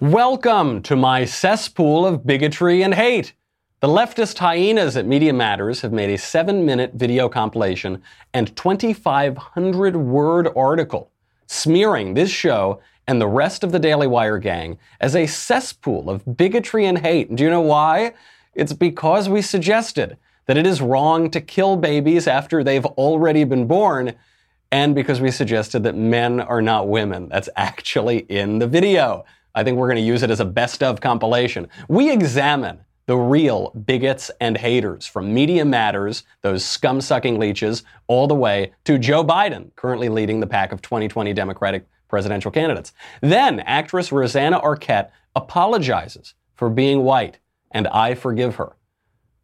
Welcome to my cesspool of bigotry and hate. The leftist hyenas at Media Matters have made a seven minute video compilation and 2,500 word article smearing this show and the rest of the Daily Wire gang as a cesspool of bigotry and hate. And do you know why? It's because we suggested that it is wrong to kill babies after they've already been born, and because we suggested that men are not women. That's actually in the video. I think we're going to use it as a best of compilation. We examine the real bigots and haters from Media Matters, those scum sucking leeches, all the way to Joe Biden, currently leading the pack of 2020 Democratic presidential candidates. Then actress Rosanna Arquette apologizes for being white, and I forgive her.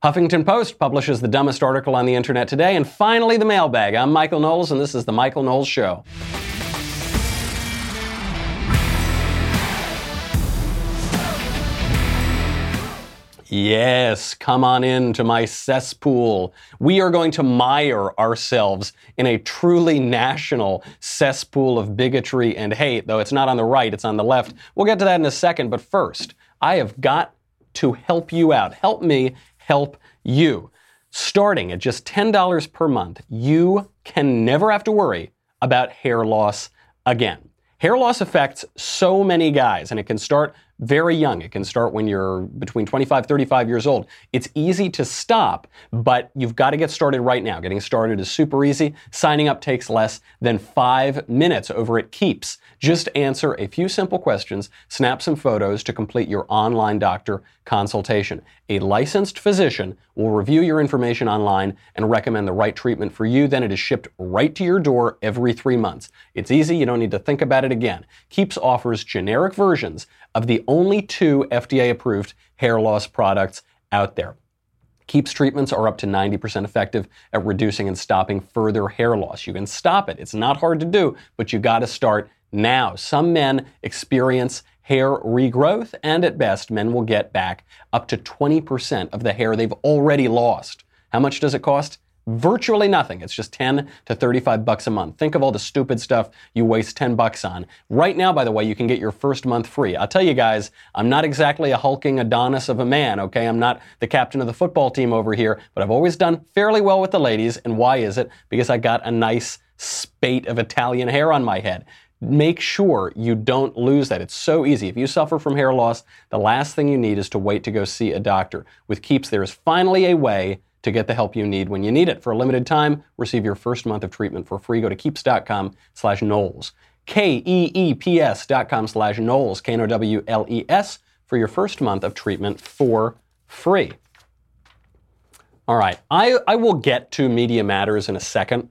Huffington Post publishes the dumbest article on the internet today. And finally, the mailbag. I'm Michael Knowles, and this is The Michael Knowles Show. Yes, come on in to my cesspool. We are going to mire ourselves in a truly national cesspool of bigotry and hate, though it's not on the right, it's on the left. We'll get to that in a second, but first, I have got to help you out. Help me help you. Starting at just $10 per month, you can never have to worry about hair loss again. Hair loss affects so many guys, and it can start very young. It can start when you're between 25, 35 years old. It's easy to stop, but you've got to get started right now. Getting started is super easy. Signing up takes less than five minutes over at Keeps. Just answer a few simple questions, snap some photos to complete your online doctor consultation. A licensed physician will review your information online and recommend the right treatment for you. Then it is shipped right to your door every three months. It's easy. You don't need to think about it again. Keeps offers generic versions of the only two FDA approved hair loss products out there. Keeps treatments are up to 90% effective at reducing and stopping further hair loss. You can stop it. It's not hard to do, but you got to start now. Some men experience hair regrowth, and at best, men will get back up to 20% of the hair they've already lost. How much does it cost? Virtually nothing. It's just 10 to 35 bucks a month. Think of all the stupid stuff you waste 10 bucks on. Right now, by the way, you can get your first month free. I'll tell you guys, I'm not exactly a hulking Adonis of a man, okay? I'm not the captain of the football team over here, but I've always done fairly well with the ladies. And why is it? Because I got a nice spate of Italian hair on my head. Make sure you don't lose that. It's so easy. If you suffer from hair loss, the last thing you need is to wait to go see a doctor. With Keeps, there is finally a way to get the help you need when you need it. For a limited time, receive your first month of treatment for free. Go to keeps.com slash Knowles. K-E-E-P-S dot com slash Knowles, K-N-O-W-L-E-S, for your first month of treatment for free. All right, I, I will get to Media Matters in a second.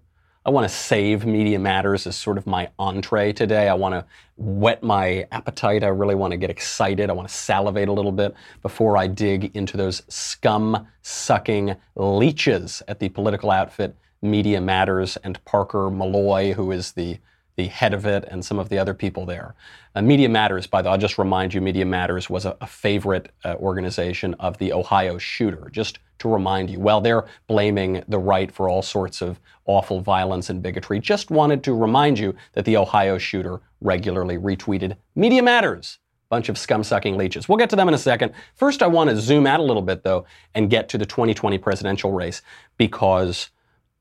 I want to save Media Matters as sort of my entree today. I want to whet my appetite. I really want to get excited. I want to salivate a little bit before I dig into those scum sucking leeches at the political outfit Media Matters and Parker Molloy, who is the the head of it, and some of the other people there. Uh, Media Matters, by the way, I'll just remind you, Media Matters was a, a favorite uh, organization of the Ohio shooter. Just to remind you, while they're blaming the right for all sorts of awful violence and bigotry, just wanted to remind you that the Ohio shooter regularly retweeted Media Matters. Bunch of scum sucking leeches. We'll get to them in a second. First, I want to zoom out a little bit, though, and get to the 2020 presidential race because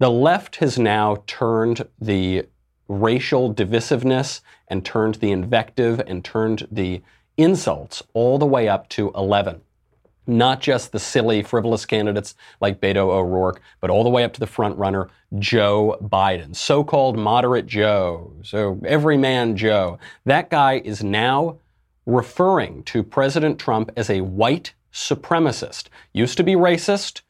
the left has now turned the racial divisiveness and turned the invective and turned the insults all the way up to 11. Not just the silly, frivolous candidates like Beto O'Rourke, but all the way up to the front runner, Joe Biden, so called moderate Joe, so everyman Joe. That guy is now referring to President Trump as a white supremacist. Used to be racist,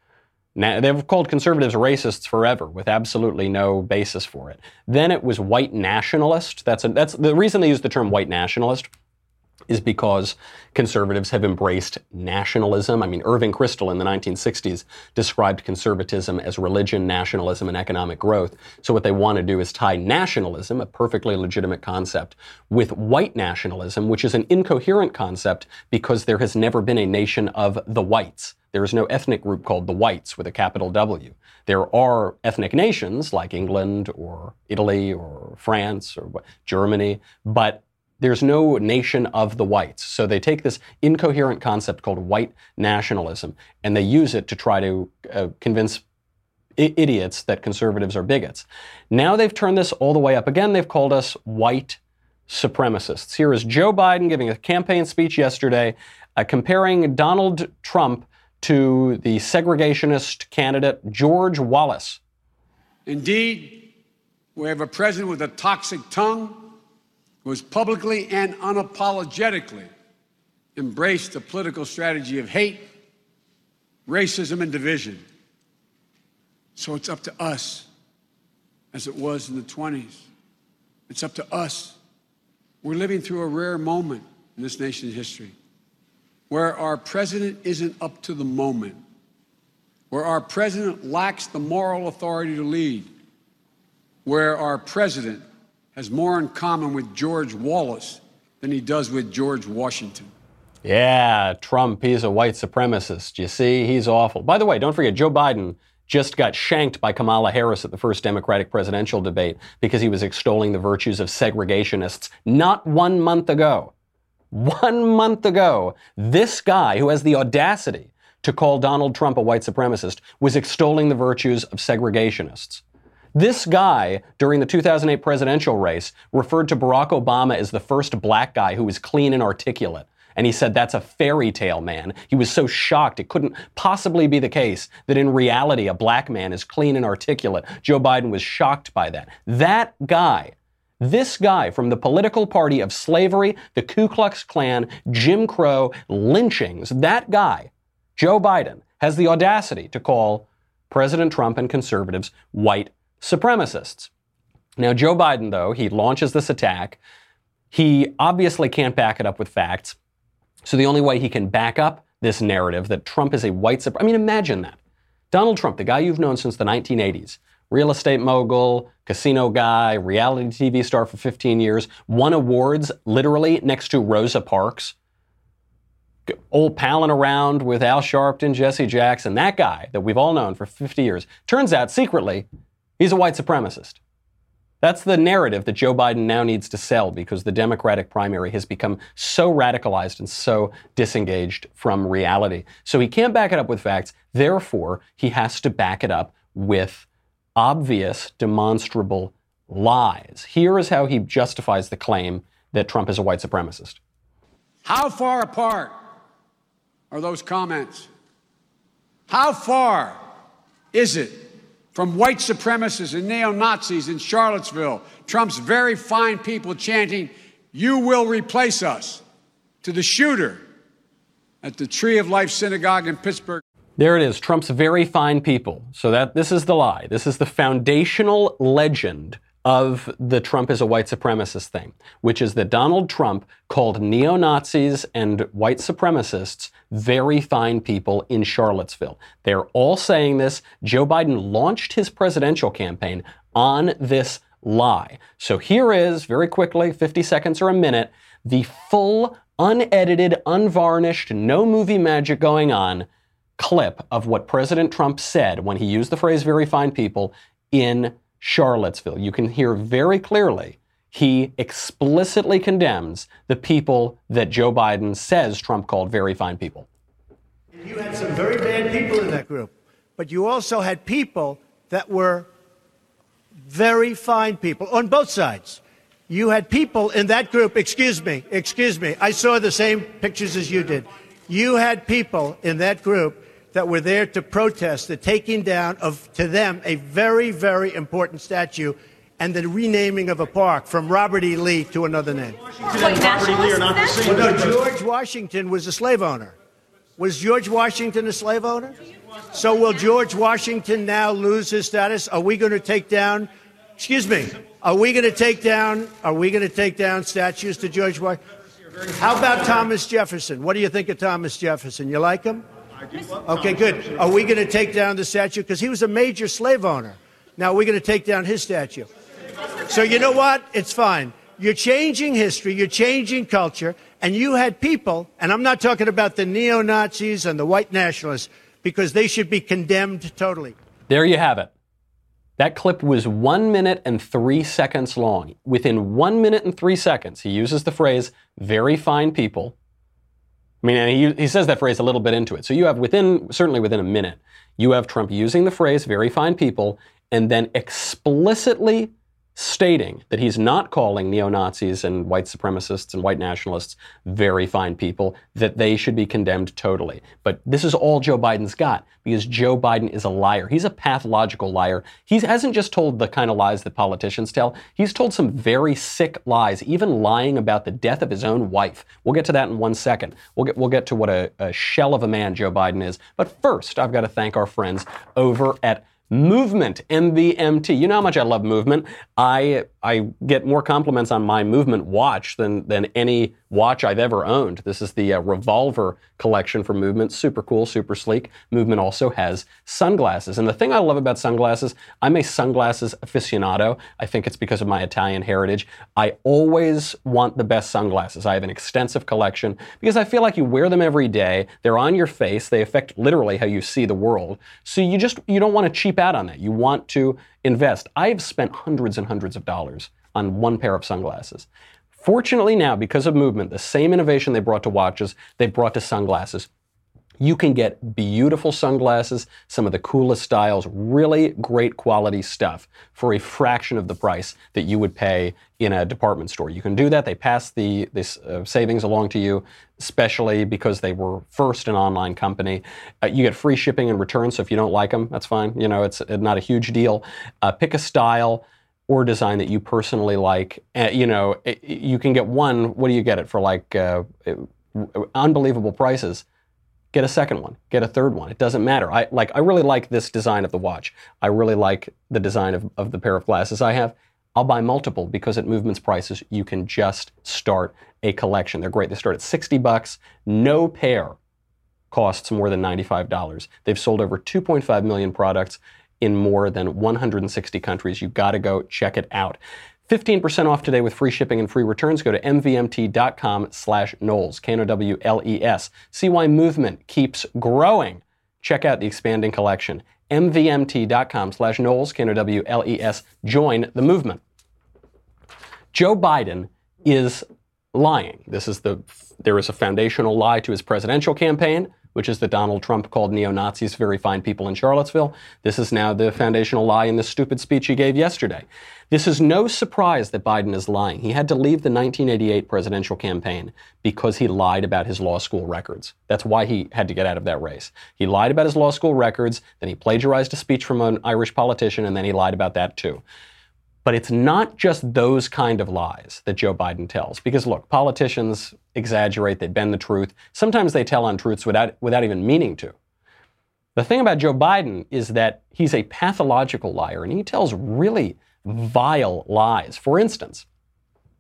now, they've called conservatives racists forever with absolutely no basis for it. Then it was white nationalist. That's, a, that's the reason they use the term white nationalist is because conservatives have embraced nationalism. I mean, Irving Kristol in the 1960s described conservatism as religion, nationalism, and economic growth. So what they want to do is tie nationalism, a perfectly legitimate concept, with white nationalism, which is an incoherent concept because there has never been a nation of the whites. There is no ethnic group called the whites with a capital W. There are ethnic nations like England or Italy or France or Germany, but there's no nation of the whites. So they take this incoherent concept called white nationalism and they use it to try to uh, convince I- idiots that conservatives are bigots. Now they've turned this all the way up again. They've called us white supremacists. Here is Joe Biden giving a campaign speech yesterday uh, comparing Donald Trump to the segregationist candidate George Wallace. Indeed, we have a president with a toxic tongue who has publicly and unapologetically embraced the political strategy of hate, racism, and division. So it's up to us, as it was in the 20s. It's up to us. We're living through a rare moment in this nation's history where our president isn't up to the moment, where our president lacks the moral authority to lead, where our president has more in common with George Wallace than he does with George Washington. Yeah, Trump, he's a white supremacist. You see, he's awful. By the way, don't forget, Joe Biden just got shanked by Kamala Harris at the first Democratic presidential debate because he was extolling the virtues of segregationists not one month ago. One month ago, this guy who has the audacity to call Donald Trump a white supremacist was extolling the virtues of segregationists. This guy, during the 2008 presidential race, referred to Barack Obama as the first black guy who was clean and articulate. And he said, that's a fairy tale, man. He was so shocked it couldn't possibly be the case that in reality a black man is clean and articulate. Joe Biden was shocked by that. That guy, this guy from the political party of slavery, the Ku Klux Klan, Jim Crow, lynchings, that guy, Joe Biden, has the audacity to call President Trump and conservatives white supremacists. Now, Joe Biden, though, he launches this attack. He obviously can't back it up with facts. So the only way he can back up this narrative that Trump is a white supremacist, I mean, imagine that. Donald Trump, the guy you've known since the 1980s, real estate mogul, casino guy, reality TV star for 15 years, won awards literally next to Rosa Parks, old palling around with Al Sharpton, Jesse Jackson, that guy that we've all known for 50 years. Turns out, secretly, he's a white supremacist. That's the narrative that Joe Biden now needs to sell because the Democratic primary has become so radicalized and so disengaged from reality. So he can't back it up with facts. Therefore, he has to back it up with obvious, demonstrable lies. Here is how he justifies the claim that Trump is a white supremacist. How far apart are those comments? How far is it from white supremacists and neo Nazis in Charlottesville, Trump's very fine people chanting, You will replace us, to the shooter at the Tree of Life Synagogue in Pittsburgh. There it is, Trump's very fine people. So that this is the lie. This is the foundational legend of the Trump is a white supremacist thing, which is that Donald Trump called neo Nazis and white supremacists very fine people in Charlottesville. They're all saying this. Joe Biden launched his presidential campaign on this lie. So here is, very quickly, 50 seconds or a minute, the full, unedited, unvarnished, no movie magic going on clip of what President Trump said when he used the phrase very fine people in Charlottesville. You can hear very clearly he explicitly condemns the people that Joe Biden says Trump called very fine people. You had some very bad people in that group, but you also had people that were very fine people on both sides. You had people in that group, excuse me, excuse me, I saw the same pictures as you did. You had people in that group that were there to protest the taking down of, to them, a very, very important statue and the renaming of a park from Robert E. Lee to another name. Wait, Robert E. Lee are not the same. Well, no, George Washington was a slave owner. Was George Washington a slave owner? So will George Washington now lose his status? Are we going to take down? Excuse me. Are we going to take down? Are we going to take down statues to George Washington? How about Thomas Jefferson? What do you think of Thomas Jefferson? You like him? Okay, good. Are we going to take down the statue? Because he was a major slave owner. Now we're going to take down his statue. So you know what? It's fine. You're changing history, you're changing culture, and you had people, and I'm not talking about the neo Nazis and the white nationalists, because they should be condemned totally. There you have it. That clip was one minute and three seconds long. Within one minute and three seconds, he uses the phrase very fine people. I mean, and he, he says that phrase a little bit into it. So you have within, certainly within a minute, you have Trump using the phrase very fine people and then explicitly stating that he's not calling neo Nazis and white supremacists and white nationalists very fine people, that they should be condemned totally. But this is all Joe Biden's got because Joe Biden is a liar. He's a pathological liar. He hasn't just told the kind of lies that politicians tell, he's told some very sick lies, even lying about the death of his own wife. We'll get to that in one second. We'll get, we'll get to what a, a shell of a man Joe Biden is. But first, I've got to thank our friends over at Movement, MVMT. You know how much I love movement. I I get more compliments on my movement watch than than any watch I've ever owned. This is the uh, Revolver collection for Movement. Super cool, super sleek. Movement also has sunglasses. And the thing I love about sunglasses, I'm a sunglasses aficionado. I think it's because of my Italian heritage. I always want the best sunglasses. I have an extensive collection because I feel like you wear them every day. They're on your face. They affect literally how you see the world. So you just you don't want to cheap out on that. You want to invest. I've spent hundreds and hundreds of dollars on one pair of sunglasses. Fortunately, now, because of movement, the same innovation they brought to watches, they brought to sunglasses. You can get beautiful sunglasses, some of the coolest styles, really great quality stuff for a fraction of the price that you would pay in a department store. You can do that. They pass the this uh, savings along to you, especially because they were first an online company. Uh, you get free shipping and returns, so if you don't like them, that's fine. You know, it's not a huge deal. Uh, pick a style or design that you personally like. Uh, you know, it, you can get one. What do you get it for? Like uh, unbelievable prices. Get a second one. Get a third one. It doesn't matter. I like. I really like this design of the watch. I really like the design of, of the pair of glasses I have. I'll buy multiple because at Movement's prices you can just start a collection. They're great. They start at 60 bucks. No pair costs more than $95. They've sold over 2.5 million products in more than 160 countries. You got to go check it out. 15% off today with free shipping and free returns. Go to mvmt.com slash Knowles, K-N-O-W-L-E-S. See why movement keeps growing. Check out the expanding collection. mvmt.com slash Knowles, K-N-O-W-L-E-S. Join the movement. Joe Biden is lying. This is the, there is a foundational lie to his presidential campaign which is that Donald Trump called neo Nazis very fine people in Charlottesville. This is now the foundational lie in the stupid speech he gave yesterday. This is no surprise that Biden is lying. He had to leave the 1988 presidential campaign because he lied about his law school records. That's why he had to get out of that race. He lied about his law school records, then he plagiarized a speech from an Irish politician, and then he lied about that too. But it's not just those kind of lies that Joe Biden tells. Because look, politicians exaggerate, they bend the truth. Sometimes they tell untruths without, without even meaning to. The thing about Joe Biden is that he's a pathological liar and he tells really vile lies. For instance,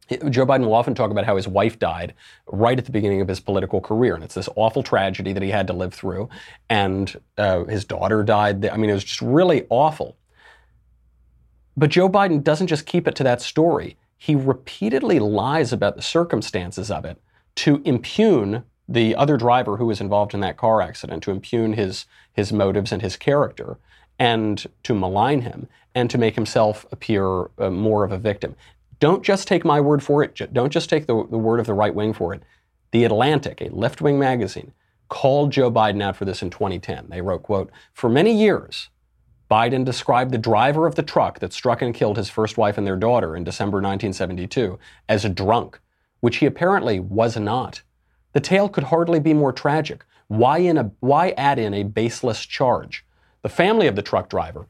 Joe Biden will often talk about how his wife died right at the beginning of his political career, and it's this awful tragedy that he had to live through. And uh, his daughter died. I mean, it was just really awful. But Joe Biden doesn't just keep it to that story. He repeatedly lies about the circumstances of it to impugn the other driver who was involved in that car accident, to impugn his, his motives and his character, and to malign him, and to make himself appear uh, more of a victim. Don't just take my word for it. Don't just take the, the word of the right wing for it. The Atlantic, a left wing magazine, called Joe Biden out for this in 2010. They wrote, quote, For many years, Biden described the driver of the truck that struck and killed his first wife and their daughter in December 1972 as a drunk, which he apparently was not. The tale could hardly be more tragic. Why, in a, why add in a baseless charge? The family of the truck driver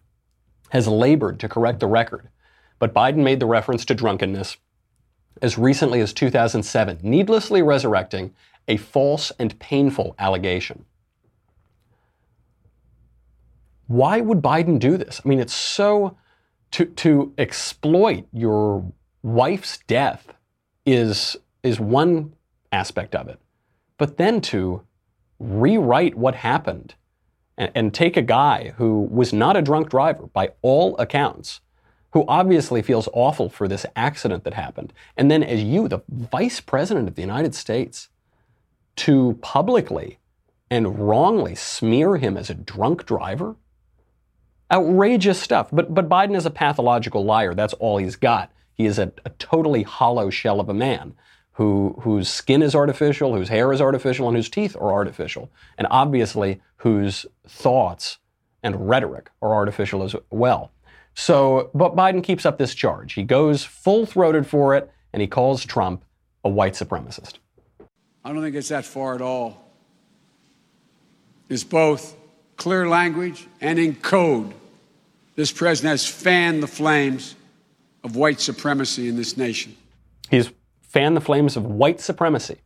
has labored to correct the record, but Biden made the reference to drunkenness as recently as 2007, needlessly resurrecting a false and painful allegation. Why would Biden do this? I mean, it's so to to exploit your wife's death is is one aspect of it, but then to rewrite what happened and, and take a guy who was not a drunk driver by all accounts, who obviously feels awful for this accident that happened, and then as you, the vice president of the United States, to publicly and wrongly smear him as a drunk driver outrageous stuff. But but Biden is a pathological liar. That's all he's got. He is a, a totally hollow shell of a man who whose skin is artificial, whose hair is artificial, and whose teeth are artificial, and obviously whose thoughts and rhetoric are artificial as well. So, but Biden keeps up this charge. He goes full throated for it, and he calls Trump a white supremacist. I don't think it's that far at all. It's both clear language and in code. This president has fanned the flames of white supremacy in this nation. He's fanned the flames of white supremacy.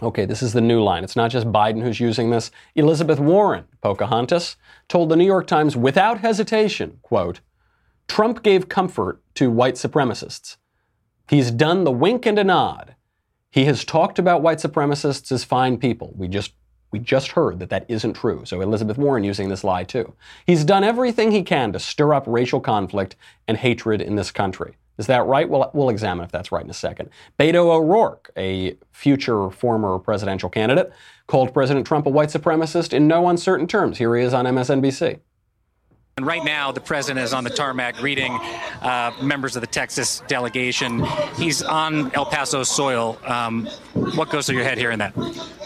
Okay, this is the new line. It's not just Biden who's using this. Elizabeth Warren, Pocahontas, told the New York Times without hesitation, quote, Trump gave comfort to white supremacists. He's done the wink and a nod. He has talked about white supremacists as fine people. We just we just heard that that isn't true. So Elizabeth Warren using this lie too. He's done everything he can to stir up racial conflict and hatred in this country. Is that right? We'll, we'll examine if that's right in a second. Beto O'Rourke, a future former presidential candidate, called President Trump a white supremacist in no uncertain terms. Here he is on MSNBC. And right now, the president is on the tarmac greeting uh, members of the Texas delegation. He's on El Paso soil. Um, what goes through your head hearing that?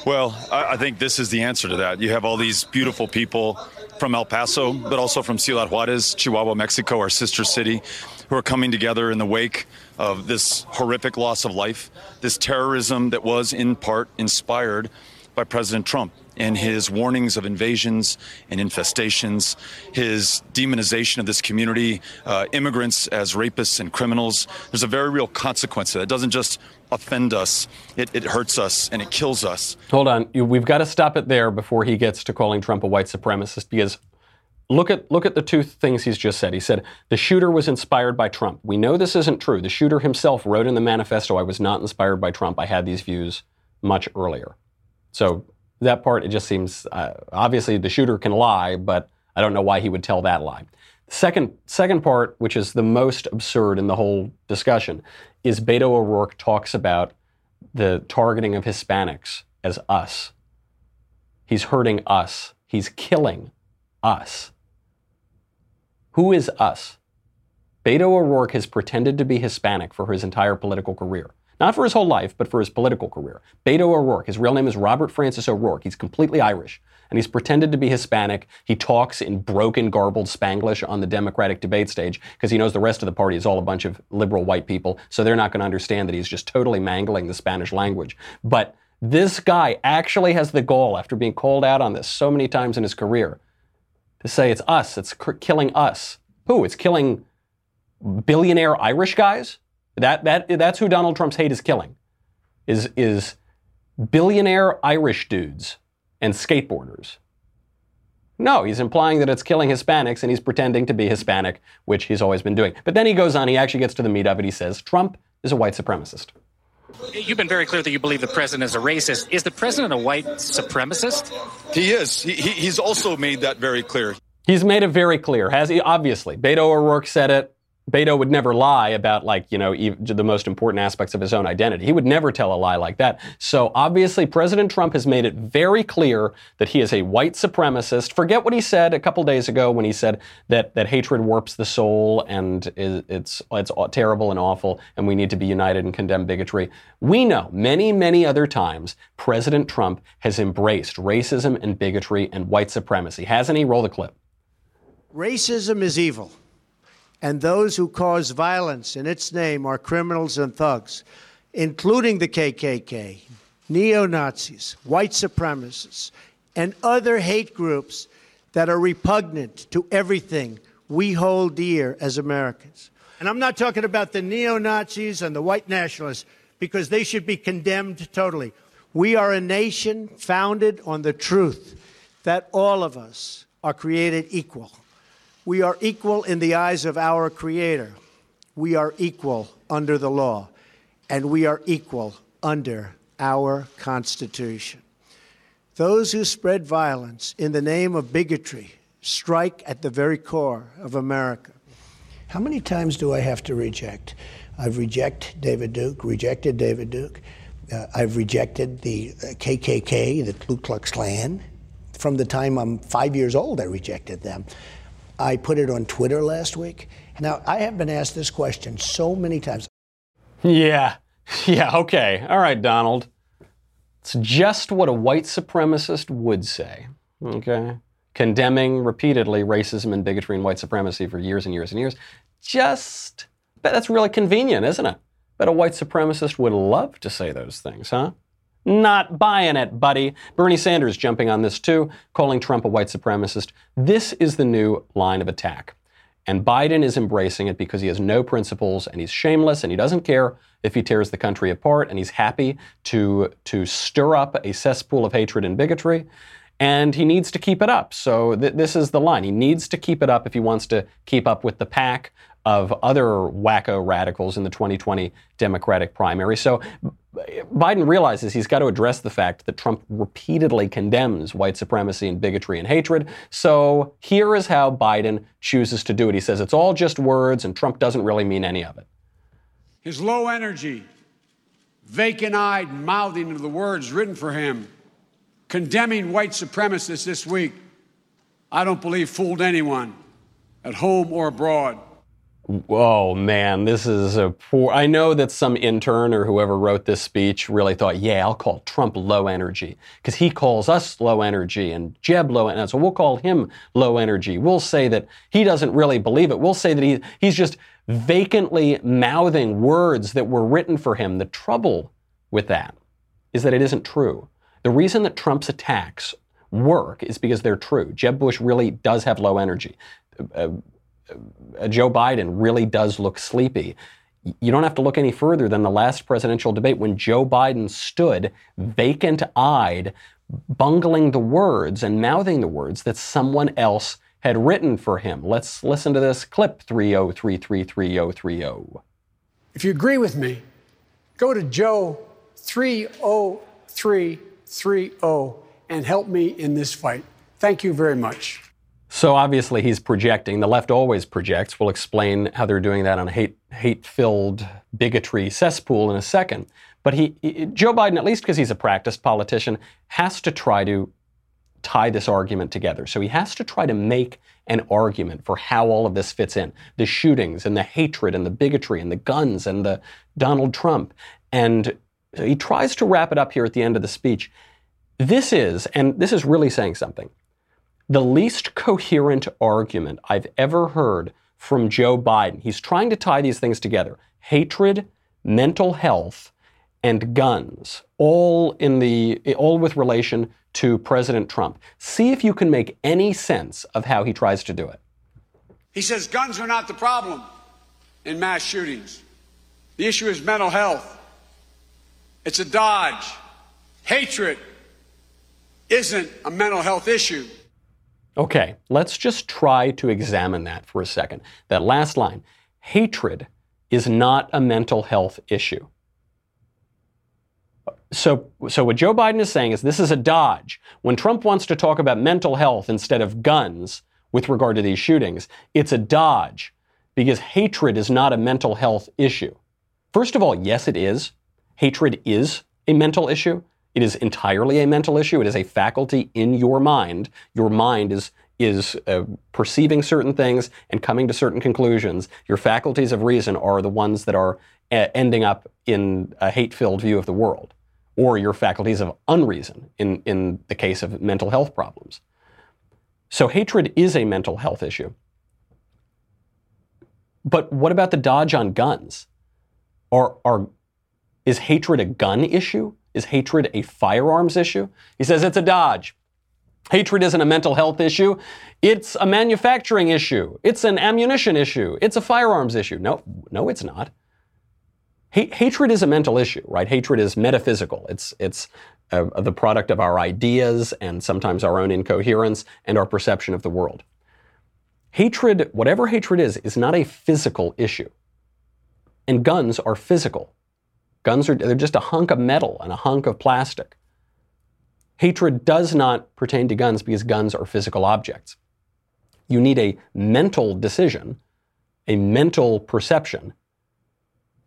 Well, I, I, think this is the answer to that. You have all these beautiful people from El Paso, but also from Ciudad Juarez, Chihuahua, Mexico, our sister city, who are coming together in the wake of this horrific loss of life, this terrorism that was in part inspired by President Trump in his warnings of invasions and infestations, his demonization of this community, uh, immigrants as rapists and criminals. There's a very real consequence to that. It doesn't just offend us, it, it hurts us and it kills us. Hold on. We've got to stop it there before he gets to calling Trump a white supremacist because look at look at the two things he's just said. He said the shooter was inspired by Trump. We know this isn't true. The shooter himself wrote in the manifesto, "I was not inspired by Trump. I had these views much earlier." So that part, it just seems uh, obviously the shooter can lie, but I don't know why he would tell that lie. Second, second part, which is the most absurd in the whole discussion, is Beto O'Rourke talks about the targeting of Hispanics as us. He's hurting us. He's killing us. Who is us? Beto O'Rourke has pretended to be Hispanic for his entire political career. Not for his whole life, but for his political career. Beto O'Rourke, his real name is Robert Francis O'Rourke. He's completely Irish, and he's pretended to be Hispanic. He talks in broken, garbled Spanglish on the Democratic debate stage because he knows the rest of the party is all a bunch of liberal white people, so they're not going to understand that he's just totally mangling the Spanish language. But this guy actually has the goal, after being called out on this so many times in his career, to say it's us, it's killing us. Who? It's killing billionaire Irish guys? That, that, that's who Donald Trump's hate is killing, is, is billionaire Irish dudes and skateboarders. No, he's implying that it's killing Hispanics and he's pretending to be Hispanic, which he's always been doing. But then he goes on, he actually gets to the meat of it. He says, Trump is a white supremacist. You've been very clear that you believe the president is a racist. Is the president a white supremacist? He is. He, he's also made that very clear. He's made it very clear, has he? Obviously. Beto O'Rourke said it. Beto would never lie about like, you know, the most important aspects of his own identity. He would never tell a lie like that. So obviously President Trump has made it very clear that he is a white supremacist. Forget what he said a couple days ago when he said that that hatred warps the soul and it's it's terrible and awful and we need to be united and condemn bigotry. We know many many other times President Trump has embraced racism and bigotry and white supremacy. Hasn't he? Roll the clip. Racism is evil and those who cause violence in its name are criminals and thugs, including the KKK, neo Nazis, white supremacists, and other hate groups that are repugnant to everything we hold dear as Americans. And I'm not talking about the neo Nazis and the white nationalists because they should be condemned totally. We are a nation founded on the truth that all of us are created equal. We are equal in the eyes of our Creator. We are equal under the law, and we are equal under our Constitution. Those who spread violence in the name of bigotry strike at the very core of America. How many times do I have to reject? I've rejected David Duke, rejected David Duke. Uh, I've rejected the KKK, uh, the Ku Klux Klan. From the time I'm five years old, I rejected them. I put it on Twitter last week. Now, I have been asked this question so many times. Yeah, yeah, okay. All right, Donald. It's just what a white supremacist would say, okay? Condemning repeatedly racism and bigotry and white supremacy for years and years and years. Just, but that's really convenient, isn't it? But a white supremacist would love to say those things, huh? Not buying it, buddy. Bernie Sanders jumping on this too, calling Trump a white supremacist. This is the new line of attack. And Biden is embracing it because he has no principles and he's shameless and he doesn't care if he tears the country apart and he's happy to, to stir up a cesspool of hatred and bigotry. And he needs to keep it up. So th- this is the line. He needs to keep it up if he wants to keep up with the pack of other wacko radicals in the 2020 Democratic primary. So Biden realizes he's got to address the fact that Trump repeatedly condemns white supremacy and bigotry and hatred. So here is how Biden chooses to do it. He says it's all just words and Trump doesn't really mean any of it. His low energy, vacant eyed mouthing of the words written for him, condemning white supremacists this week, I don't believe fooled anyone at home or abroad. Oh man, this is a poor. I know that some intern or whoever wrote this speech really thought, yeah, I'll call Trump low energy because he calls us low energy and Jeb low energy. So we'll call him low energy. We'll say that he doesn't really believe it. We'll say that he, he's just vacantly mouthing words that were written for him. The trouble with that is that it isn't true. The reason that Trump's attacks work is because they're true. Jeb Bush really does have low energy. Uh, uh, Uh, Joe Biden really does look sleepy. You don't have to look any further than the last presidential debate when Joe Biden stood vacant eyed, bungling the words and mouthing the words that someone else had written for him. Let's listen to this clip 30333030. If you agree with me, go to Joe 30330 and help me in this fight. Thank you very much. So obviously he's projecting. The left always projects. We'll explain how they're doing that on a hate hate-filled bigotry cesspool in a second. But he, he Joe Biden, at least because he's a practiced politician, has to try to tie this argument together. So he has to try to make an argument for how all of this fits in. The shootings and the hatred and the bigotry and the guns and the Donald Trump. And he tries to wrap it up here at the end of the speech. This is, and this is really saying something the least coherent argument I've ever heard from Joe Biden. He's trying to tie these things together hatred, mental health, and guns, all in the all with relation to President Trump. See if you can make any sense of how he tries to do it. He says guns are not the problem in mass shootings. The issue is mental health. It's a dodge. Hatred isn't a mental health issue. Okay, let's just try to examine that for a second. That last line hatred is not a mental health issue. So, so what Joe Biden is saying is this is a dodge. When Trump wants to talk about mental health instead of guns with regard to these shootings, it's a dodge because hatred is not a mental health issue. First of all, yes, it is. Hatred is a mental issue. It is entirely a mental issue. It is a faculty in your mind. Your mind is is uh, perceiving certain things and coming to certain conclusions. Your faculties of reason are the ones that are uh, ending up in a hate-filled view of the world, or your faculties of unreason in in the case of mental health problems. So hatred is a mental health issue. But what about the dodge on guns? Are, are, is hatred a gun issue? Is hatred a firearms issue? He says it's a dodge. Hatred isn't a mental health issue. It's a manufacturing issue. It's an ammunition issue. It's a firearms issue. No, no, it's not. hatred is a mental issue, right? Hatred is metaphysical. It's, it's uh, the product of our ideas and sometimes our own incoherence and our perception of the world. Hatred, whatever hatred is, is not a physical issue. And guns are physical. Guns are they're just a hunk of metal and a hunk of plastic. Hatred does not pertain to guns because guns are physical objects. You need a mental decision, a mental perception,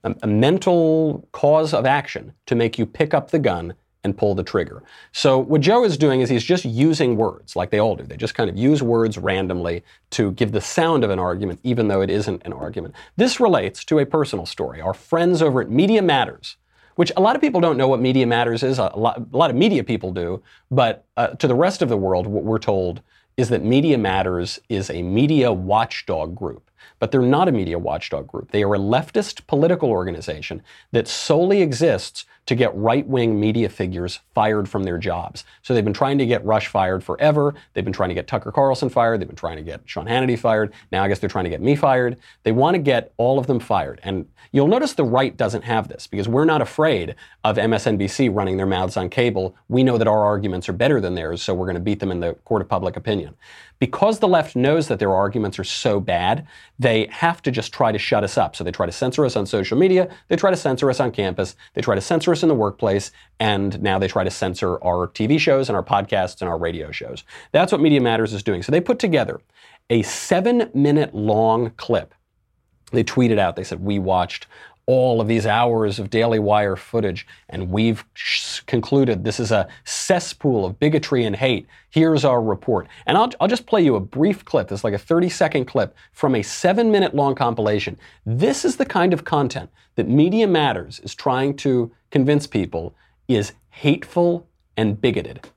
a, a mental cause of action to make you pick up the gun and pull the trigger. So what Joe is doing is he's just using words like they all do. They just kind of use words randomly to give the sound of an argument, even though it isn't an argument. This relates to a personal story. Our friends over at Media Matters, which a lot of people don't know what Media Matters is. A lot, a lot of media people do, but uh, to the rest of the world, what we're told is that Media Matters is a media watchdog group. But they're not a media watchdog group. They are a leftist political organization that solely exists to get right wing media figures fired from their jobs. So they've been trying to get Rush fired forever. They've been trying to get Tucker Carlson fired. They've been trying to get Sean Hannity fired. Now I guess they're trying to get me fired. They want to get all of them fired. And you'll notice the right doesn't have this because we're not afraid of MSNBC running their mouths on cable. We know that our arguments are better than theirs, so we're going to beat them in the court of public opinion. Because the left knows that their arguments are so bad, they have to just try to shut us up. So they try to censor us on social media, they try to censor us on campus, they try to censor us in the workplace, and now they try to censor our TV shows and our podcasts and our radio shows. That's what Media Matters is doing. So they put together a seven minute long clip. They tweeted out, they said, We watched all of these hours of Daily Wire footage, and we've sh- concluded this is a cesspool of bigotry and hate. Here's our report. And I'll, I'll just play you a brief clip. This is like a 30 second clip from a seven minute long compilation. This is the kind of content that Media Matters is trying to convince people is hateful and bigoted.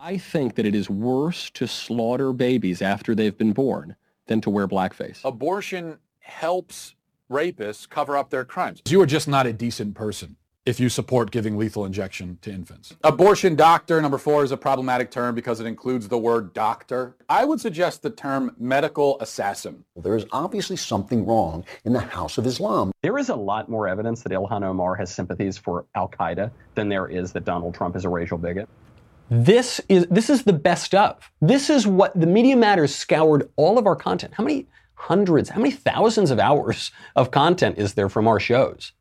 I think that it is worse to slaughter babies after they've been born than to wear blackface. Abortion helps rapists cover up their crimes. You are just not a decent person if you support giving lethal injection to infants. Abortion doctor, number four, is a problematic term because it includes the word doctor. I would suggest the term medical assassin. There is obviously something wrong in the House of Islam. There is a lot more evidence that Ilhan Omar has sympathies for Al Qaeda than there is that Donald Trump is a racial bigot. This is this is the best of. This is what the Media Matters scoured all of our content. How many hundreds, how many thousands of hours of content is there from our shows?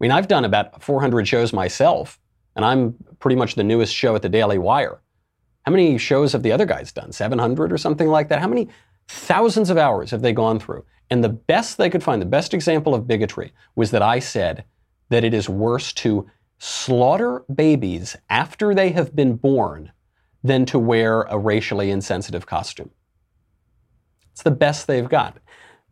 I mean, I've done about 400 shows myself, and I'm pretty much the newest show at the Daily Wire. How many shows have the other guys done? 700 or something like that? How many thousands of hours have they gone through? And the best they could find, the best example of bigotry was that I said that it is worse to slaughter babies after they have been born than to wear a racially insensitive costume. It's the best they've got.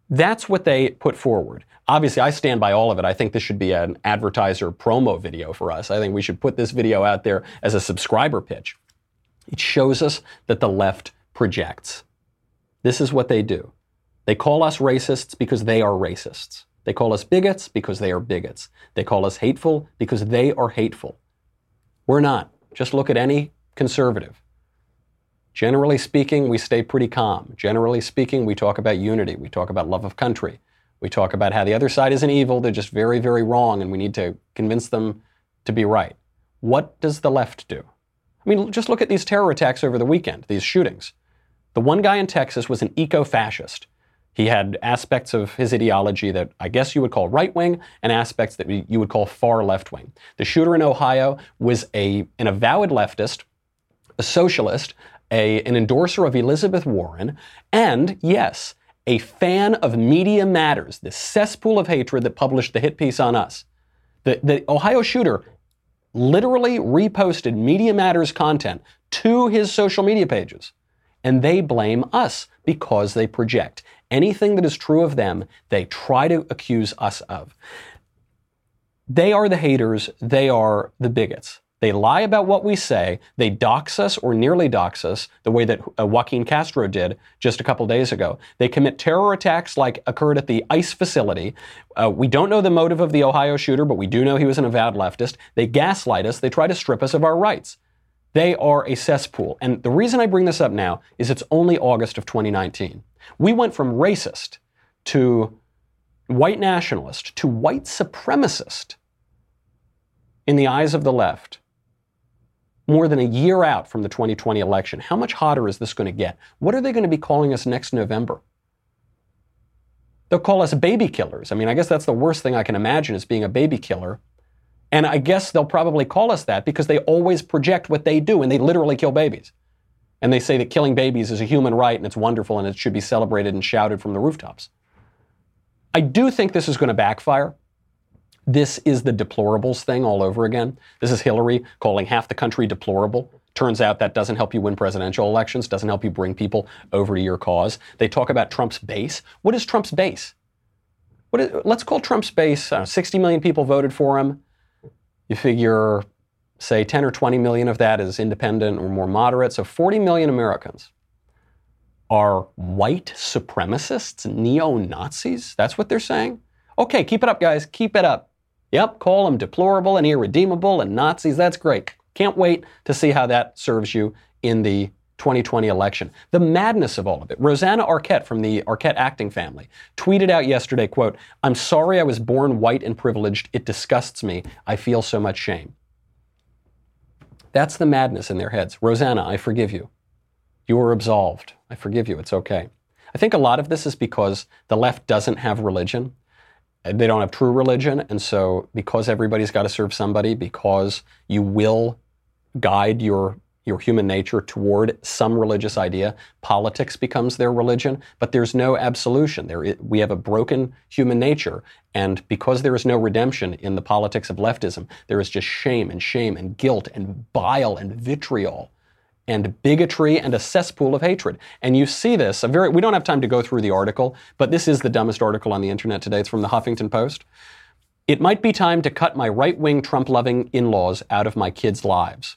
That's what they put forward. Obviously, I stand by all of it. I think this should be an advertiser promo video for us. I think we should put this video out there as a subscriber pitch. It shows us that the left projects. This is what they do. They call us racists because they are racists. They call us bigots because they are bigots. They call us hateful because they are hateful. We're not. Just look at any conservative. Generally speaking, we stay pretty calm. Generally speaking, we talk about unity. We talk about love of country. We talk about how the other side isn't evil, they're just very, very wrong, and we need to convince them to be right. What does the left do? I mean, just look at these terror attacks over the weekend, these shootings. The one guy in Texas was an eco fascist. He had aspects of his ideology that I guess you would call right wing and aspects that you would call far left wing. The shooter in Ohio was a, an avowed leftist, a socialist, a, an endorser of Elizabeth Warren, and yes, a fan of Media Matters, the cesspool of hatred that published the hit piece on us. The, the Ohio shooter literally reposted Media Matters content to his social media pages. And they blame us because they project. Anything that is true of them, they try to accuse us of. They are the haters, they are the bigots. They lie about what we say. They dox us or nearly dox us, the way that uh, Joaquin Castro did just a couple days ago. They commit terror attacks like occurred at the ICE facility. Uh, we don't know the motive of the Ohio shooter, but we do know he was an avowed leftist. They gaslight us. They try to strip us of our rights. They are a cesspool. And the reason I bring this up now is it's only August of 2019. We went from racist to white nationalist to white supremacist in the eyes of the left more than a year out from the 2020 election. How much hotter is this going to get? What are they going to be calling us next November? They'll call us baby killers. I mean, I guess that's the worst thing I can imagine is being a baby killer. And I guess they'll probably call us that because they always project what they do and they literally kill babies. And they say that killing babies is a human right and it's wonderful and it should be celebrated and shouted from the rooftops. I do think this is going to backfire. This is the deplorables thing all over again. This is Hillary calling half the country deplorable. Turns out that doesn't help you win presidential elections, doesn't help you bring people over to your cause. They talk about Trump's base. What is Trump's base? What is, let's call Trump's base uh, 60 million people voted for him. You figure, say, 10 or 20 million of that is independent or more moderate, so 40 million Americans are white supremacists, neo Nazis. That's what they're saying. Okay, keep it up, guys. Keep it up. Yep, call them deplorable and irredeemable and Nazis. That's great. Can't wait to see how that serves you in the 2020 election. The madness of all of it. Rosanna Arquette from the Arquette acting family tweeted out yesterday, quote, I'm sorry I was born white and privileged. It disgusts me. I feel so much shame. That's the madness in their heads. Rosanna, I forgive you. You are absolved. I forgive you. It's okay. I think a lot of this is because the left doesn't have religion. They don't have true religion. And so, because everybody's got to serve somebody, because you will guide your your human nature toward some religious idea. Politics becomes their religion, but there's no absolution. There, we have a broken human nature, and because there is no redemption in the politics of leftism, there is just shame and shame and guilt and bile and vitriol and bigotry and a cesspool of hatred. And you see this, very, we don't have time to go through the article, but this is the dumbest article on the internet today. It's from the Huffington Post. It might be time to cut my right wing Trump loving in laws out of my kids' lives.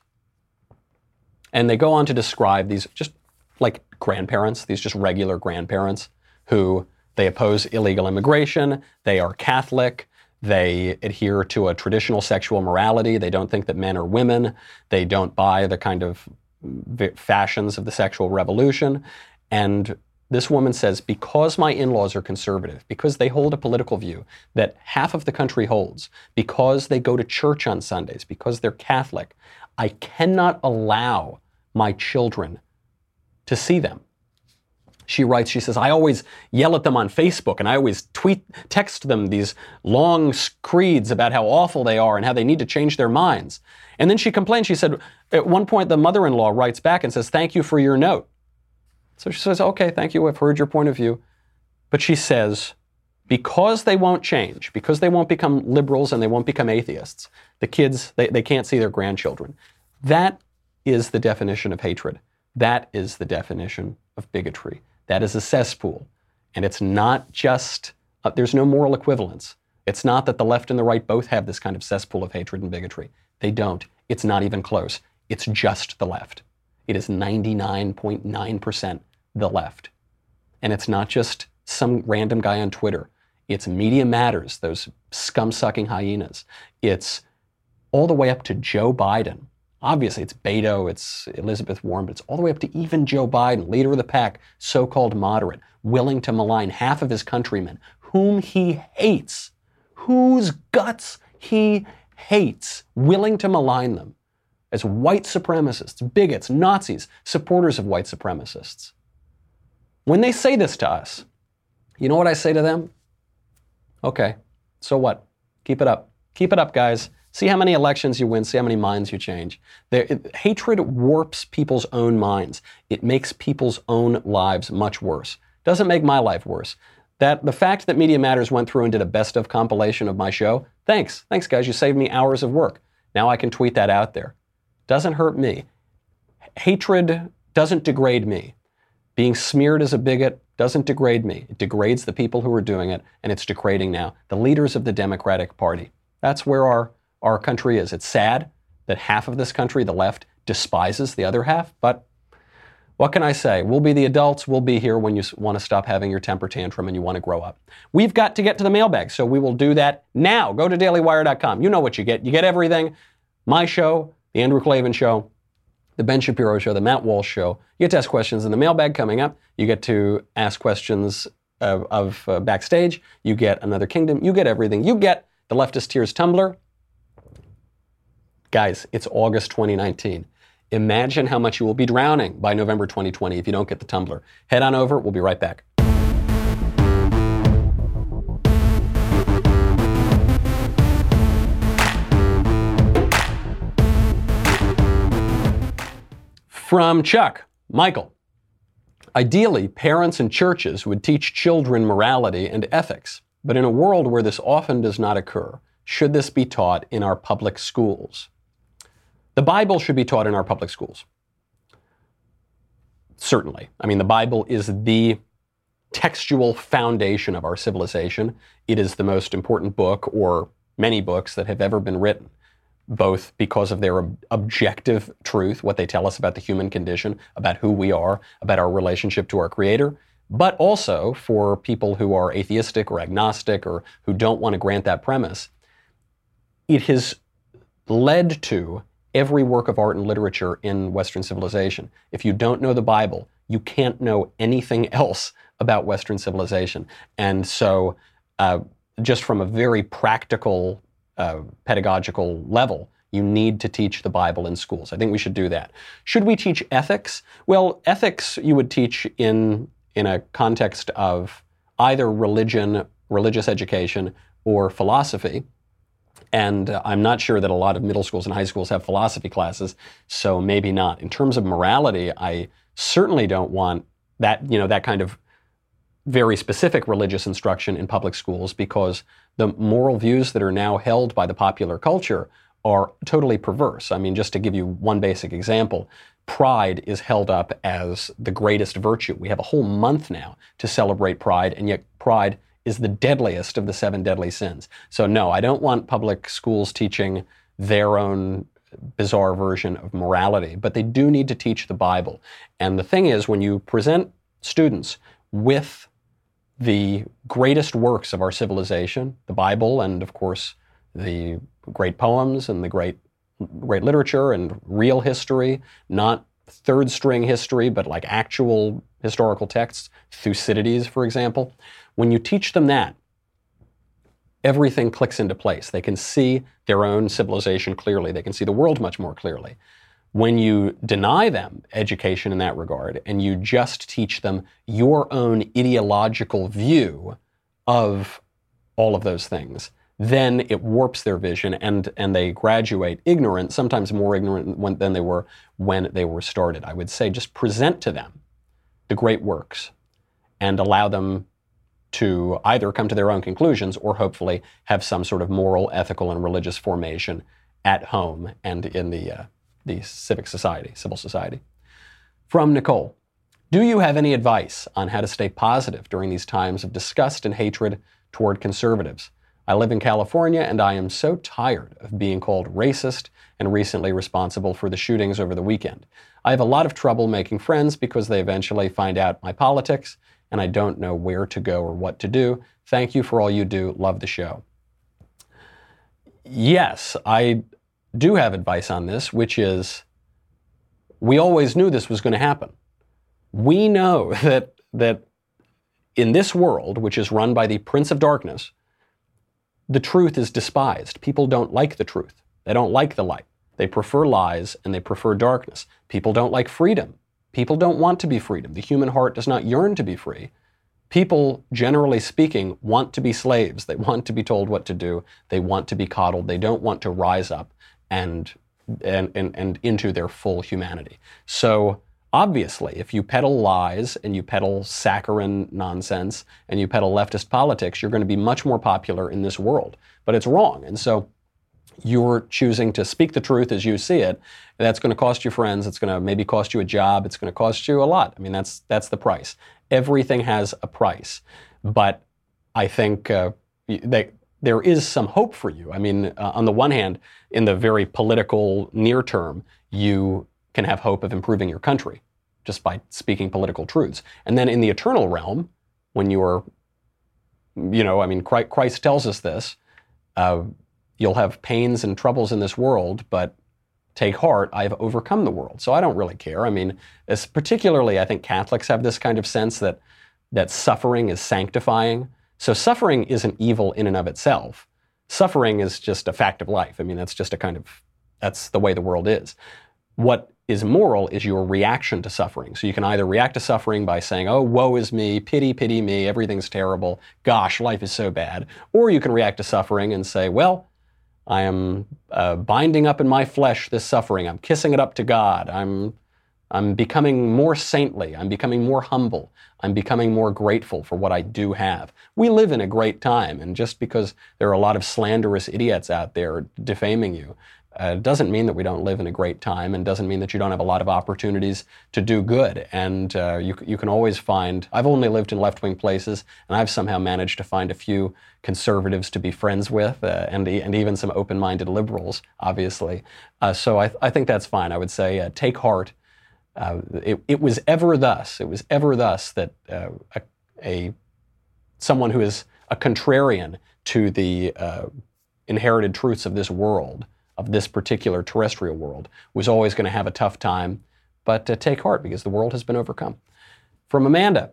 And they go on to describe these just like grandparents, these just regular grandparents who they oppose illegal immigration, they are Catholic, they adhere to a traditional sexual morality, they don't think that men are women, they don't buy the kind of fashions of the sexual revolution. And this woman says, because my in laws are conservative, because they hold a political view that half of the country holds, because they go to church on Sundays, because they're Catholic, I cannot allow my children to see them. She writes, she says, I always yell at them on Facebook and I always tweet, text them these long creeds about how awful they are and how they need to change their minds. And then she complains, she said, at one point the mother in law writes back and says, Thank you for your note. So she says, Okay, thank you, I've heard your point of view. But she says, because they won't change, because they won't become liberals and they won't become atheists, the kids, they, they can't see their grandchildren. That is the definition of hatred. That is the definition of bigotry. That is a cesspool. And it's not just, uh, there's no moral equivalence. It's not that the left and the right both have this kind of cesspool of hatred and bigotry. They don't. It's not even close. It's just the left. It is 99.9% the left. And it's not just some random guy on Twitter. It's Media Matters, those scum sucking hyenas. It's all the way up to Joe Biden, Obviously, it's Beto, it's Elizabeth Warren, but it's all the way up to even Joe Biden, leader of the pack, so called moderate, willing to malign half of his countrymen, whom he hates, whose guts he hates, willing to malign them as white supremacists, bigots, Nazis, supporters of white supremacists. When they say this to us, you know what I say to them? Okay, so what? Keep it up. Keep it up, guys. See how many elections you win, see how many minds you change. There, it, hatred warps people's own minds. It makes people's own lives much worse. Doesn't make my life worse. That the fact that Media Matters went through and did a best of compilation of my show, thanks. Thanks, guys. You saved me hours of work. Now I can tweet that out there. Doesn't hurt me. Hatred doesn't degrade me. Being smeared as a bigot doesn't degrade me. It degrades the people who are doing it, and it's degrading now the leaders of the Democratic Party. That's where our our country is. It's sad that half of this country, the left, despises the other half, but what can I say? We'll be the adults. We'll be here when you want to stop having your temper tantrum and you want to grow up. We've got to get to the mailbag, so we will do that now. Go to dailywire.com. You know what you get. You get everything. My show, The Andrew Klavan Show, The Ben Shapiro Show, The Matt Walsh Show. You get to ask questions in the mailbag coming up. You get to ask questions of, of uh, backstage. You get Another Kingdom. You get everything. You get the Leftist Tears Tumbler. Guys, it's August 2019. Imagine how much you will be drowning by November 2020 if you don't get the tumbler. Head on over. We'll be right back. From Chuck, Michael. Ideally, parents and churches would teach children morality and ethics, but in a world where this often does not occur, should this be taught in our public schools? The Bible should be taught in our public schools. Certainly. I mean, the Bible is the textual foundation of our civilization. It is the most important book, or many books, that have ever been written, both because of their ob- objective truth, what they tell us about the human condition, about who we are, about our relationship to our Creator, but also for people who are atheistic or agnostic or who don't want to grant that premise. It has led to every work of art and literature in Western civilization. If you don't know the Bible, you can't know anything else about Western civilization. And so, uh, just from a very practical, uh, pedagogical level, you need to teach the Bible in schools. I think we should do that. Should we teach ethics? Well, ethics you would teach in in a context of either religion, religious education, or philosophy. And I'm not sure that a lot of middle schools and high schools have philosophy classes, so maybe not. In terms of morality, I certainly don't want that, you know, that kind of very specific religious instruction in public schools because the moral views that are now held by the popular culture are totally perverse. I mean, just to give you one basic example, pride is held up as the greatest virtue. We have a whole month now to celebrate pride, and yet pride is the deadliest of the seven deadly sins. So, no, I don't want public schools teaching their own bizarre version of morality, but they do need to teach the Bible. And the thing is, when you present students with the greatest works of our civilization, the Bible, and of course, the great poems and the great great literature and real history, not third string history, but like actual historical texts, Thucydides, for example. When you teach them that, everything clicks into place. They can see their own civilization clearly, they can see the world much more clearly. When you deny them education in that regard and you just teach them your own ideological view of all of those things, then it warps their vision and, and they graduate ignorant, sometimes more ignorant when, than they were when they were started. I would say just present to them the great works and allow them to either come to their own conclusions or hopefully have some sort of moral, ethical, and religious formation at home and in the, uh, the civic society, civil society. From Nicole Do you have any advice on how to stay positive during these times of disgust and hatred toward conservatives? I live in California and I am so tired of being called racist and recently responsible for the shootings over the weekend. I have a lot of trouble making friends because they eventually find out my politics and I don't know where to go or what to do. Thank you for all you do. Love the show. Yes, I do have advice on this, which is we always knew this was going to happen. We know that, that in this world, which is run by the Prince of Darkness, the truth is despised. People don't like the truth. They don't like the light. They prefer lies and they prefer darkness. People don't like freedom. People don't want to be freedom. The human heart does not yearn to be free. People, generally speaking, want to be slaves. They want to be told what to do. They want to be coddled. They don't want to rise up and, and, and, and into their full humanity. So, Obviously, if you peddle lies and you peddle saccharine nonsense and you peddle leftist politics, you're going to be much more popular in this world. But it's wrong. And so you're choosing to speak the truth as you see it. That's going to cost you friends. It's going to maybe cost you a job. It's going to cost you a lot. I mean, that's, that's the price. Everything has a price. But I think uh, they, there is some hope for you. I mean, uh, on the one hand, in the very political near term, you can have hope of improving your country just by speaking political truths. And then in the eternal realm, when you're, you know, I mean, Christ tells us this uh, you'll have pains and troubles in this world, but take heart, I have overcome the world. So I don't really care. I mean, particularly, I think Catholics have this kind of sense that, that suffering is sanctifying. So suffering isn't evil in and of itself. Suffering is just a fact of life. I mean, that's just a kind of, that's the way the world is. What is moral is your reaction to suffering. So you can either react to suffering by saying, oh, woe is me, pity, pity me, everything's terrible, gosh, life is so bad. Or you can react to suffering and say, well, I am uh, binding up in my flesh this suffering. I'm kissing it up to God. I'm, I'm becoming more saintly. I'm becoming more humble. I'm becoming more grateful for what I do have. We live in a great time, and just because there are a lot of slanderous idiots out there defaming you, uh, doesn't mean that we don't live in a great time and doesn't mean that you don't have a lot of opportunities to do good. And uh, you, you can always find, I've only lived in left wing places, and I've somehow managed to find a few conservatives to be friends with uh, and, and even some open minded liberals, obviously. Uh, so I, I think that's fine. I would say uh, take heart. Uh, it, it was ever thus, it was ever thus that a, a, someone who is a contrarian to the inherited truths of this world of this particular terrestrial world was always going to have a tough time, but uh, take heart because the world has been overcome. From Amanda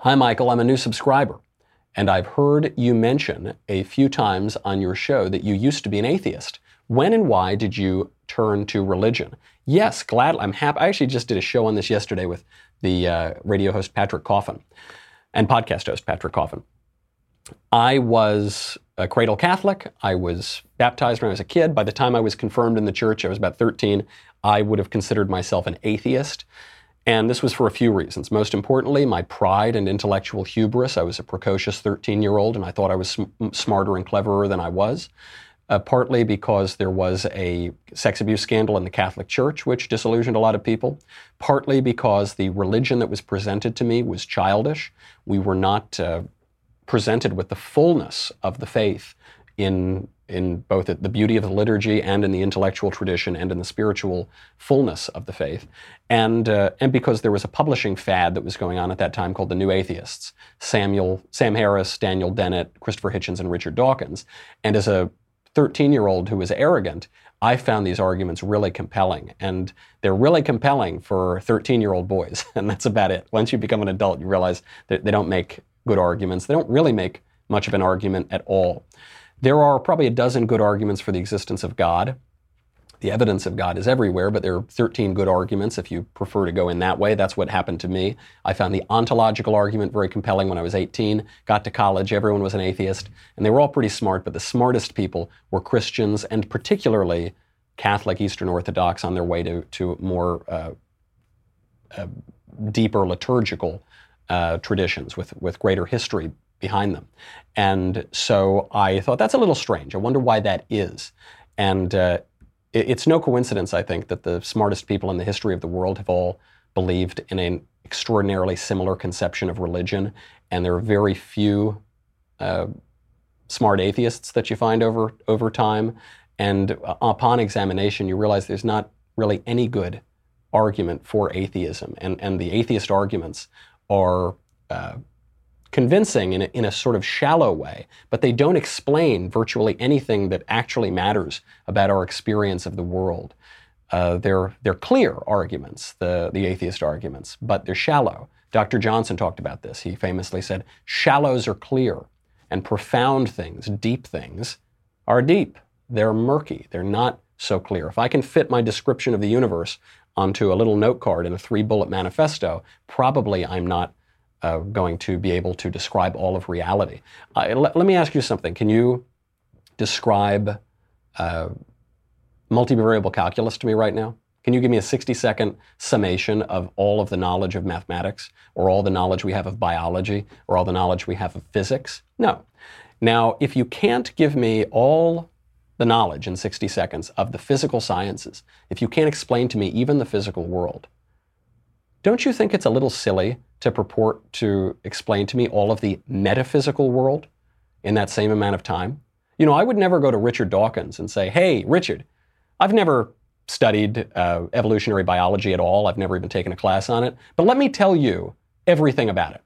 Hi, Michael. I'm a new subscriber, and I've heard you mention a few times on your show that you used to be an atheist. When and why did you turn to religion? Yes, glad. I'm happy. I actually just did a show on this yesterday with the uh, radio host Patrick Coffin and podcast host Patrick Coffin. I was a cradle Catholic. I was baptized when I was a kid. By the time I was confirmed in the church, I was about 13. I would have considered myself an atheist. And this was for a few reasons. Most importantly, my pride and intellectual hubris. I was a precocious 13 year old and I thought I was sm- smarter and cleverer than I was. Uh, partly because there was a sex abuse scandal in the Catholic Church, which disillusioned a lot of people. Partly because the religion that was presented to me was childish. We were not uh, presented with the fullness of the faith in in both the beauty of the liturgy and in the intellectual tradition and in the spiritual fullness of the faith, and uh, and because there was a publishing fad that was going on at that time called the New Atheists, Samuel Sam Harris, Daniel Dennett, Christopher Hitchens, and Richard Dawkins, and as a 13 year old who was arrogant, I found these arguments really compelling. And they're really compelling for 13 year old boys. And that's about it. Once you become an adult, you realize that they don't make good arguments. They don't really make much of an argument at all. There are probably a dozen good arguments for the existence of God. The evidence of God is everywhere, but there are 13 good arguments if you prefer to go in that way. That's what happened to me. I found the ontological argument very compelling when I was 18. Got to college, everyone was an atheist, and they were all pretty smart, but the smartest people were Christians and particularly Catholic Eastern Orthodox on their way to, to more uh, uh, deeper liturgical uh, traditions with, with greater history behind them. And so I thought that's a little strange. I wonder why that is. And uh, it, it's no coincidence, I think, that the smartest people in the history of the world have all believed in an extraordinarily similar conception of religion. And there are very few uh, smart atheists that you find over, over time. And upon examination, you realize there's not really any good argument for atheism. And, and the atheist arguments are uh, convincing in a, in a sort of shallow way, but they don't explain virtually anything that actually matters about our experience of the world. Uh, they're, they're clear arguments, the, the atheist arguments, but they're shallow. Dr. Johnson talked about this. He famously said, Shallows are clear, and profound things, deep things, are deep. They're murky. They're not so clear. If I can fit my description of the universe onto a little note card in a three bullet manifesto, probably I'm not uh, going to be able to describe all of reality. Uh, let, let, me ask you something. Can you describe uh, multivariable calculus to me right now? Can you give me a 60 second summation of all of the knowledge of mathematics, or all the knowledge we have of biology, or all the knowledge we have of physics? No. Now, if you can't give me all the knowledge in 60 seconds of the physical sciences, if you can't explain to me even the physical world, don't you think it's a little silly to purport to explain to me all of the metaphysical world in that same amount of time? You know, I would never go to Richard Dawkins and say, hey, Richard, I've never studied uh, evolutionary biology at all. I've never even taken a class on it. But let me tell you everything about it.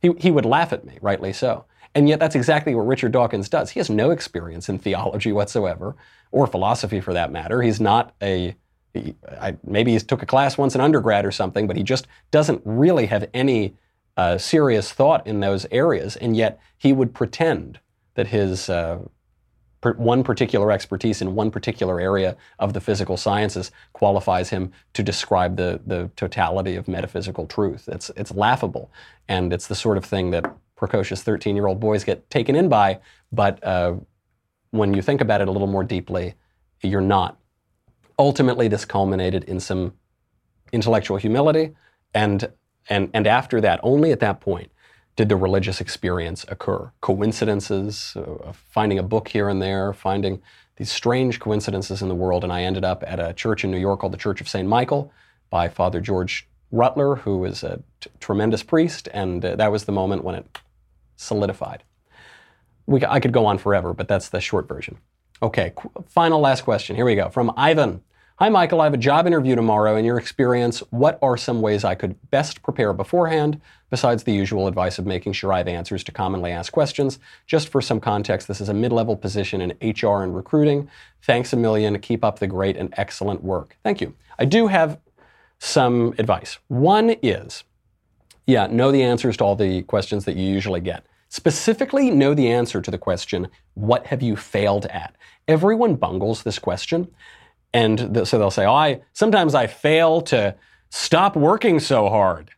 He, he would laugh at me, rightly so. And yet, that's exactly what Richard Dawkins does. He has no experience in theology whatsoever, or philosophy for that matter. He's not a, he, I, maybe he took a class once in undergrad or something, but he just doesn't really have any uh, serious thought in those areas. And yet, he would pretend that his uh, one particular expertise in one particular area of the physical sciences qualifies him to describe the, the totality of metaphysical truth. It's, it's laughable. And it's the sort of thing that precocious 13 year old boys get taken in by, but uh, when you think about it a little more deeply, you're not. Ultimately, this culminated in some intellectual humility, and and and after that, only at that point did the religious experience occur. Coincidences, uh, finding a book here and there, finding these strange coincidences in the world, and I ended up at a church in New York called the Church of St. Michael by Father George Rutler, who is a t- tremendous priest, and uh, that was the moment when it solidified. We, I could go on forever, but that's the short version. Okay, final last question. Here we go from Ivan. Hi, Michael. I have a job interview tomorrow. In your experience, what are some ways I could best prepare beforehand, besides the usual advice of making sure I have answers to commonly asked questions? Just for some context, this is a mid level position in HR and recruiting. Thanks a million. Keep up the great and excellent work. Thank you. I do have some advice. One is, yeah, know the answers to all the questions that you usually get. Specifically, know the answer to the question, what have you failed at? Everyone bungles this question. And th- so they'll say, oh, I, sometimes I fail to stop working so hard.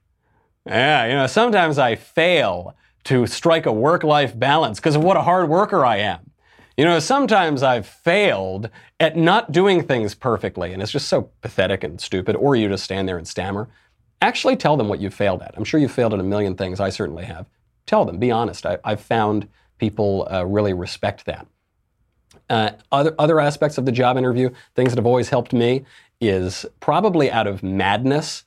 Yeah, you know, sometimes I fail to strike a work life balance because of what a hard worker I am. You know, sometimes I've failed at not doing things perfectly, and it's just so pathetic and stupid, or you just stand there and stammer. Actually, tell them what you've failed at. I'm sure you've failed at a million things. I certainly have. Tell them, be honest. I, have found people uh, really respect that. Uh, other, other aspects of the job interview, things that have always helped me, is probably out of madness.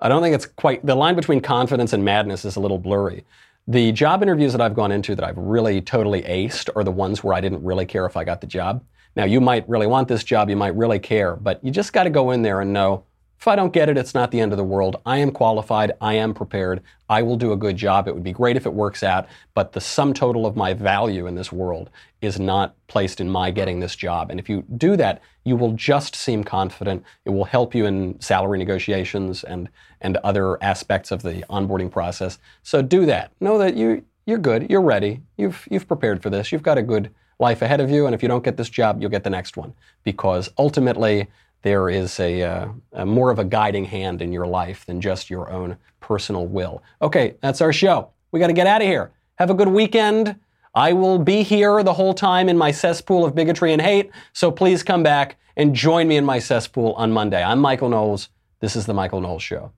I don't think it's quite, the line between confidence and madness is a little blurry. The job interviews that I've gone into that I've really totally aced are the ones where I didn't really care if I got the job. Now, you might really want this job, you might really care, but you just got to go in there and know if I don't get it, it's not the end of the world. I am qualified. I am prepared. I will do a good job. It would be great if it works out, but the sum total of my value in this world is not placed in my getting this job. And if you do that, you will just seem confident. It will help you in salary negotiations and, and other aspects of the onboarding process. So do that. Know that you, you're good. You're ready. You've, you've prepared for this. You've got a good life ahead of you. And if you don't get this job, you'll get the next one because ultimately, there is a, uh, a, more of a guiding hand in your life than just your own personal will. Okay, that's our show. We got to get out of here. Have a good weekend. I will be here the whole time in my cesspool of bigotry and hate, so please come back and join me in my cesspool on Monday. I'm Michael Knowles. This is The Michael Knowles Show.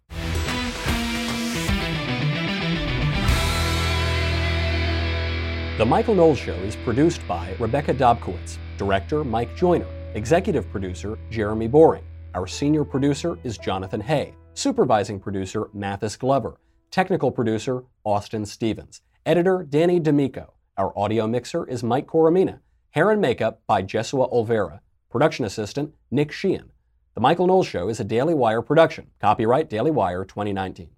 The Michael Knowles Show is produced by Rebecca Dobkowitz, director Mike Joyner. Executive producer, Jeremy Boring. Our senior producer is Jonathan Hay. Supervising producer, Mathis Glover. Technical producer, Austin Stevens. Editor, Danny D'Amico. Our audio mixer is Mike Coromina. Hair and makeup by Jesua Olvera. Production assistant, Nick Sheehan. The Michael Knowles Show is a Daily Wire production. Copyright Daily Wire 2019.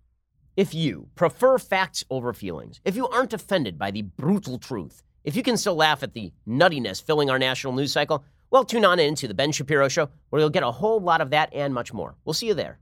If you prefer facts over feelings, if you aren't offended by the brutal truth, if you can still laugh at the nuttiness filling our national news cycle, well, tune on in to The Ben Shapiro Show, where you'll get a whole lot of that and much more. We'll see you there.